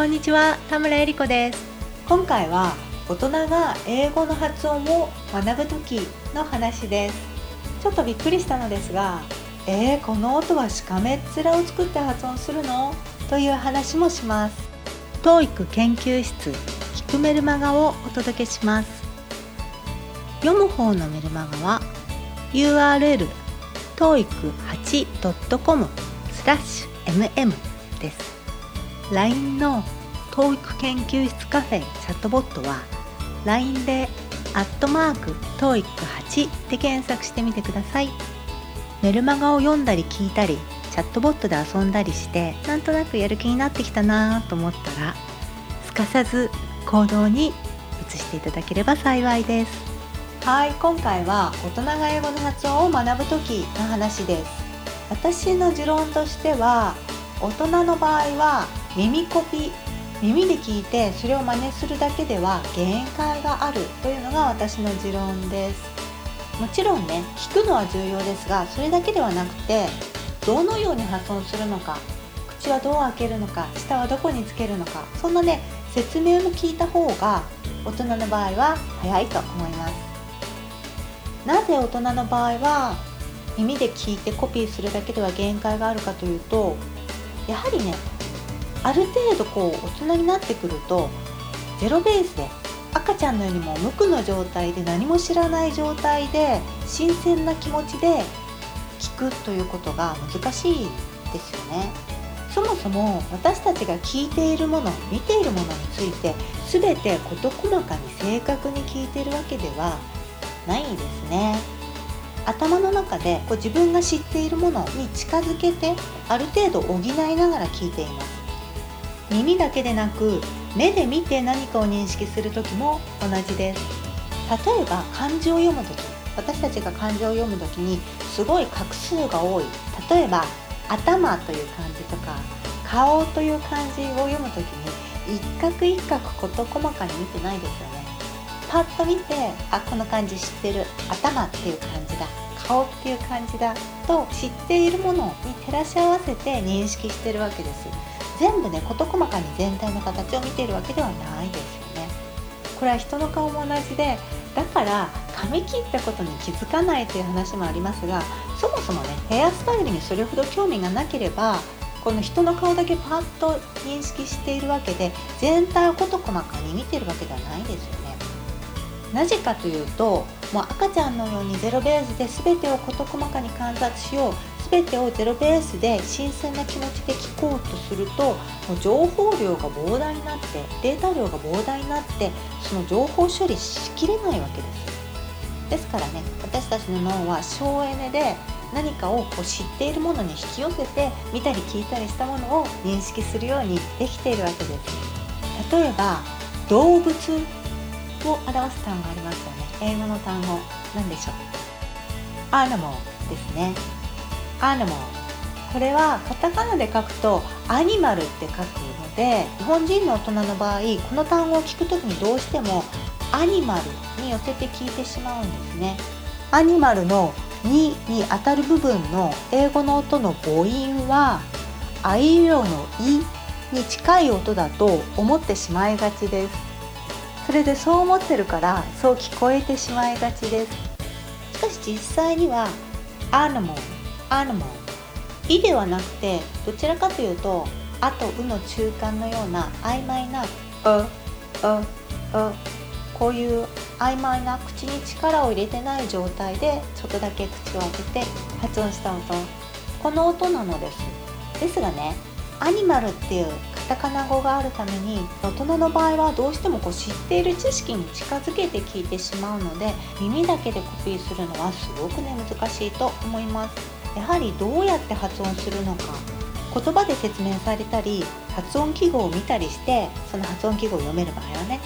こんにちは田村恵理子です。今回は大人が英語の発音を学ぶ時の話です。ちょっとびっくりしたのですがえー、この音はしかめっ面を作って発音するの？という話もします。TOEIC 研究室聞くメルマガをお届けします。読む方のメルマガは URL toeic8.com スラッシュ mm です。LINE の TOEIC 研究室カフェチャットボットは LINE でアットマーク TOEIC8 で検索してみてください。メルマガを読んだり聞いたりチャットボットで遊んだりしてなんとなくやる気になってきたなと思ったらすかさず行動に移していただければ幸いです。はい今回は大人が英語の発音を学ぶ時の話です。私の持論としては大人の場合は耳コピ耳で聞いてそれを真似するだけでは限界があるというのが私の持論です。もちろんね聞くのは重要ですがそれだけではなくてどのように発音するのか口はどう開けるのか舌はどこにつけるのかそんなね説明も聞いた方が大人の場合は早いと思います。なぜ大人の場合は耳で聞いてコピーするだけでは限界があるかというとやはりねある程度こう大人になってくるとゼロベースで赤ちゃんのようにも無垢の状態で何も知らない状態で新鮮な気持ちで聞くということが難しいですよね。そもそも私たちが聞いているもの見ているものについて全て事細かに正確に聞いているわけではないんですね。頭の中でこう自分が知っているものに近づけてある程度補いながら聞いています。耳だけでなく目で見て何かを認識する時も同じです。例えば漢字を読む時私たちが漢字を読む時にすごい画数が多い。例えば頭という漢字とか顔という漢字を読む時に一画一画事細かに見てないですよね。パッと見てあこの漢字知ってる。頭っていう漢字だ。顔っていう漢字だ。と知っているものに照らし合わせて認識してるわけです。全部ね事細かに全体の形を見ているわけではないですよね。これは人の顔も同じでだから髪切ったことに気づかないという話もありますがそもそもねヘアスタイルにそれほど興味がなければこの人の顔だけパッと認識しているわけで全体を事細かに見てるわけではないですよね。なぜかというともう赤ちゃんのようにゼロベースで全てを事細かに観察しよう全てをゼロベースで新鮮な気持ちで聞こうとすると情報量が膨大になってデータ量が膨大になってその情報処理しきれないわけです。ですからね私たちの脳は省エネで何かをこう知っているものに引き寄せて見たり聞いたりしたものを認識するようにできているわけです。例えば動物を表す単語ありますよね。英語の単語。何でしょう。アーナモですね。アニマルこれはカタカナで書くとアニマルって書くので日本人の大人の場合この単語を聞く時にどうしてもアニマルに寄せて聞いてしまうんですね。アニマルの「に」に当たる部分の英語の音の母音はあいうえおの「い」に近い音だと思ってしまいがちです。それでそう思ってるからそう聞こえてしまいがちです。しかし実際には「アニマル」アニマル「い」ではなくてどちらかというと「あ」と「う」の中間のような曖昧な「う」「う」「う」こういう曖昧な口に力を入れてない状態でちょっとだけ口を開けて発音した音。この音なのです。ですがねアニマルっていうカタカナ語があるために大人の場合はどうしてもこう知っている知識に近づけて聞いてしまうので耳だけでコピーするのはすごくね難しいと思いますやはりどうやって発音するのか。言葉で説明されたり発音記号を見たりしてその発音記号を読める場合はね。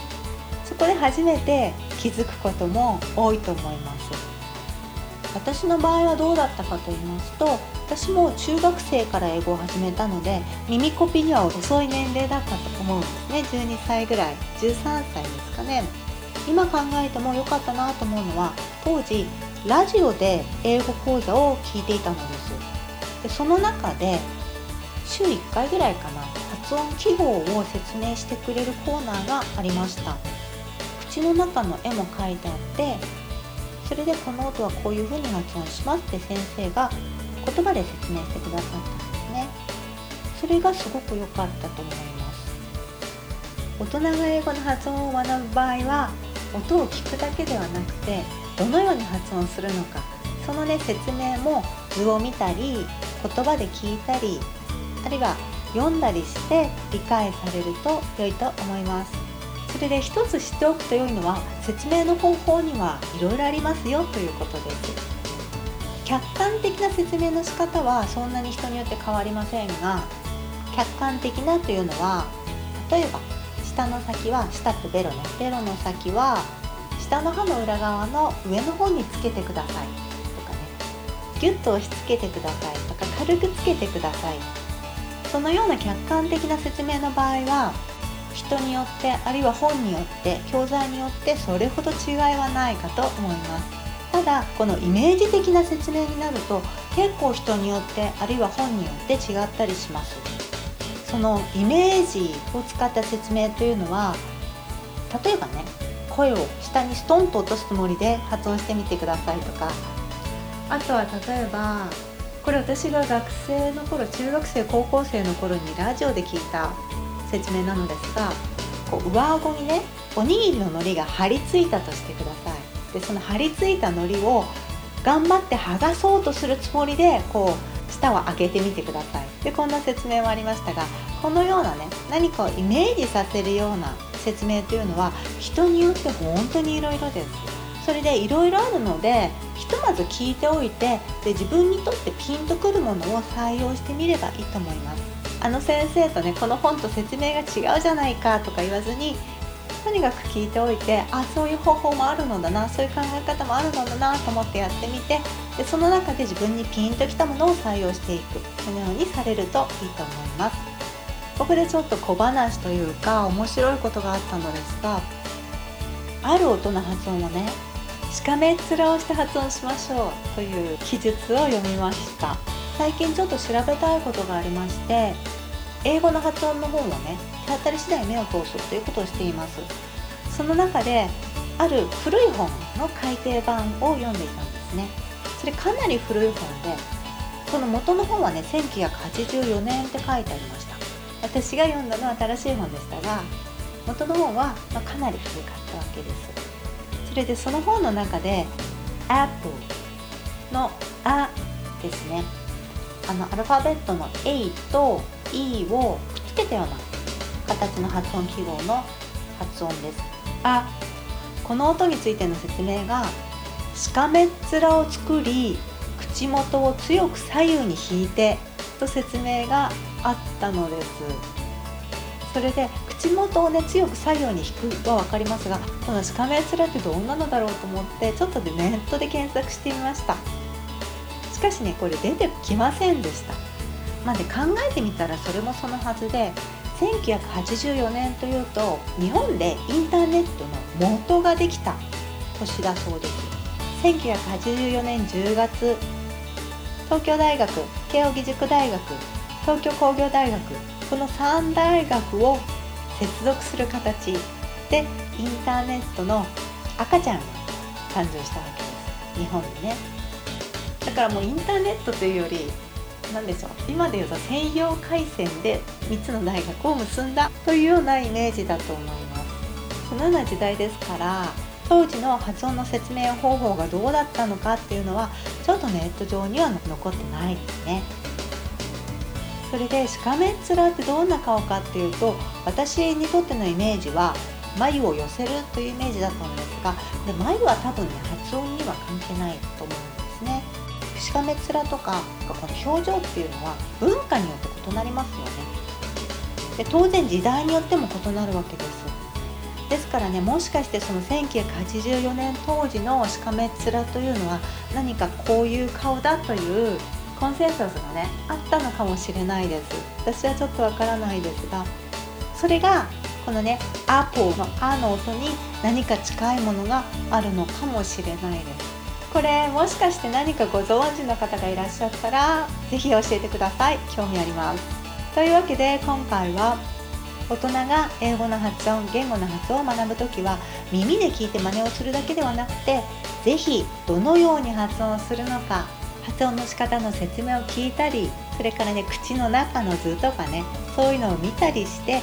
そこで初めて気づくことも多いと思います。私の場合はどうだったかと言いますと私も中学生から英語を始めたので耳コピには遅い年齢だったと思うんですね。12歳ぐらい。13歳ですかね。今考えても良かったなと思うのは当時ラジオで英語講座を聞いていたのです。でその中で週1回ぐらいかな発音記号を説明してくれるコーナーがありました。口の中の絵も書いてあってそれでこの音はこういう風に発音しますって先生が言葉で説明してくださったんですね。それがすごく良かったと思います。大人が英語の発音を学ぶ場合は音を聞くだけではなくてどのように発音するのかそのね説明も図を見たり言葉で聞いたりあるいは読んだりして理解されると良いと思います。それで一つ知っておくと良いのは説明の方法にはいろいろありますよということです。客観的な説明の仕方はそんなに人によって変わりませんが客観的なというのは例えば下の先は下ってベロねベロの先は下の歯の裏側の上の方につけてください。とかね。ギュッと押し付けてください。とか軽くつけてください。そのような客観的な説明の場合は人によってあるいは本によって教材によってそれほど違いはないかと思います。ただこのイメージ的な説明になると結構人によってあるいは本によって違ったりします。そのイメージを使った説明というのは例えばね声を下にストンと落とすつもりで発音してみてくださいとか。あとは例えばこれ私が学生の頃中学生高校生の頃にラジオで聞いた説明なのですがこう上顎にねおにぎりの海苔が張り付いたとしてください。でその張り付いたのりを頑張って剥がそうとするつもりでこう舌を開けてみてください。でこんな説明もありましたがこのようなね何かをイメージさせるような説明というのは人によって本当にいろいろです。それでいろいろあるのでひとまず聞いておいてで自分にとってピンとくるものを採用してみればいいと思います。あの先生とねこの本と説明が違うじゃないかとか言わずにとにかく聞いておいてあそういう方法もあるのだなそういう考え方もあるのだなと思ってやってみてでその中で自分にピンときたものを採用していく。このようにされるといいと思います。ここでちょっと小話というか面白いことがあったのですがある音の発音をねしかめっ面をして発音しましょうという記述を読みました。最近ちょっと調べたいことがありまして英語の発音の方をね手当たり次第目を通すということをしています。その中である古い本の改訂版を読んでいたんですね。それかなり古い本でその元の本はね1984年って書いてありました。私が読んだのは新しい本でしたが元の本は、まかなり古かったわけです。それでその本の中で Apple の「あ」ですね。あのアルファベットの A と E をくっつけたような形の発音記号の発音ですあこの音についての説明がしかめっ面を作り口元を強く左右に引いてと説明があったのです。それで口元をね強く左右に引くは分かりますがこのしかめっ面ってどんなのだろうと思ってちょっとでネットで検索してみました。しかしねこれ出てきませんでした。まあ、で考えてみたらそれもそのはずで1984年というと日本でインターネットの元ができた年だそうです。1984年10月東京大学慶應義塾大学東京工業大学この3大学を接続する形でインターネットの赤ちゃんが誕生したわけです。日本にね。だからもうインターネットというより何でしょう。今でいうと専用回線で3つの大学を結んだというようなイメージだと思います。このような時代ですから当時の発音の説明方法がどうだったのかっていうのはちょっとネット上には残ってないですね。それでしかめっ面ってどんな顔かっていうと私にとってのイメージは眉を寄せるというイメージだったのですがで眉は多分ね発音には関係ないと思うんですね。しかめ面とかこの表情っていうのは文化によって異なりますよね。で当然時代によっても異なるわけです。ですからねもしかしてその1984年当時のしかめ面というのは何かこういう顔だというコンセンサスがねあったのかもしれないです。私はちょっとわからないですがそれがこのね「アポの「あ」の音に何か近いものがあるのかもしれないです。これもしかして何かご存知の方がいらっしゃったら是非教えてください。興味あります。というわけで今回は大人が英語の発音言語の発音を学ぶ時は耳で聞いて真似をするだけではなくて是非どのように発音するのか発音の仕方の説明を聞いたりそれからね口の中の図とかねそういうのを見たりして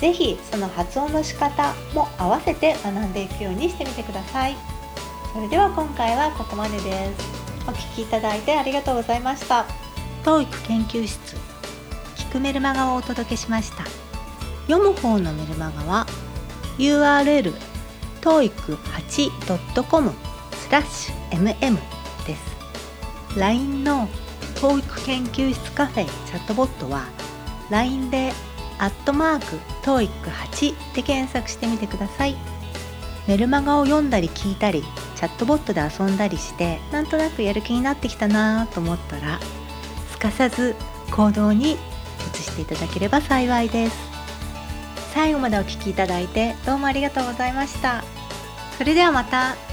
是非その発音の仕方も合わせて学んでいくようにしてみてください。それでは今回はここまでです。お聴きいただいてありがとうございました。教育研究室聞くメルマガをお届けしました。読む方のメルマガは URL toeic8.com スラッシュ mm LINE の TOEIC 研究室カフェチャットボットは LINE でアットマーク TOEIC8 で検索してみてください。メルマガを読んだり聞いたりチャットボットで遊んだりしてなんとなくやる気になってきたなと思ったらすかさず行動に移していただければ幸いです。最後までお聴きいただいてどうもありがとうございました。それではまた。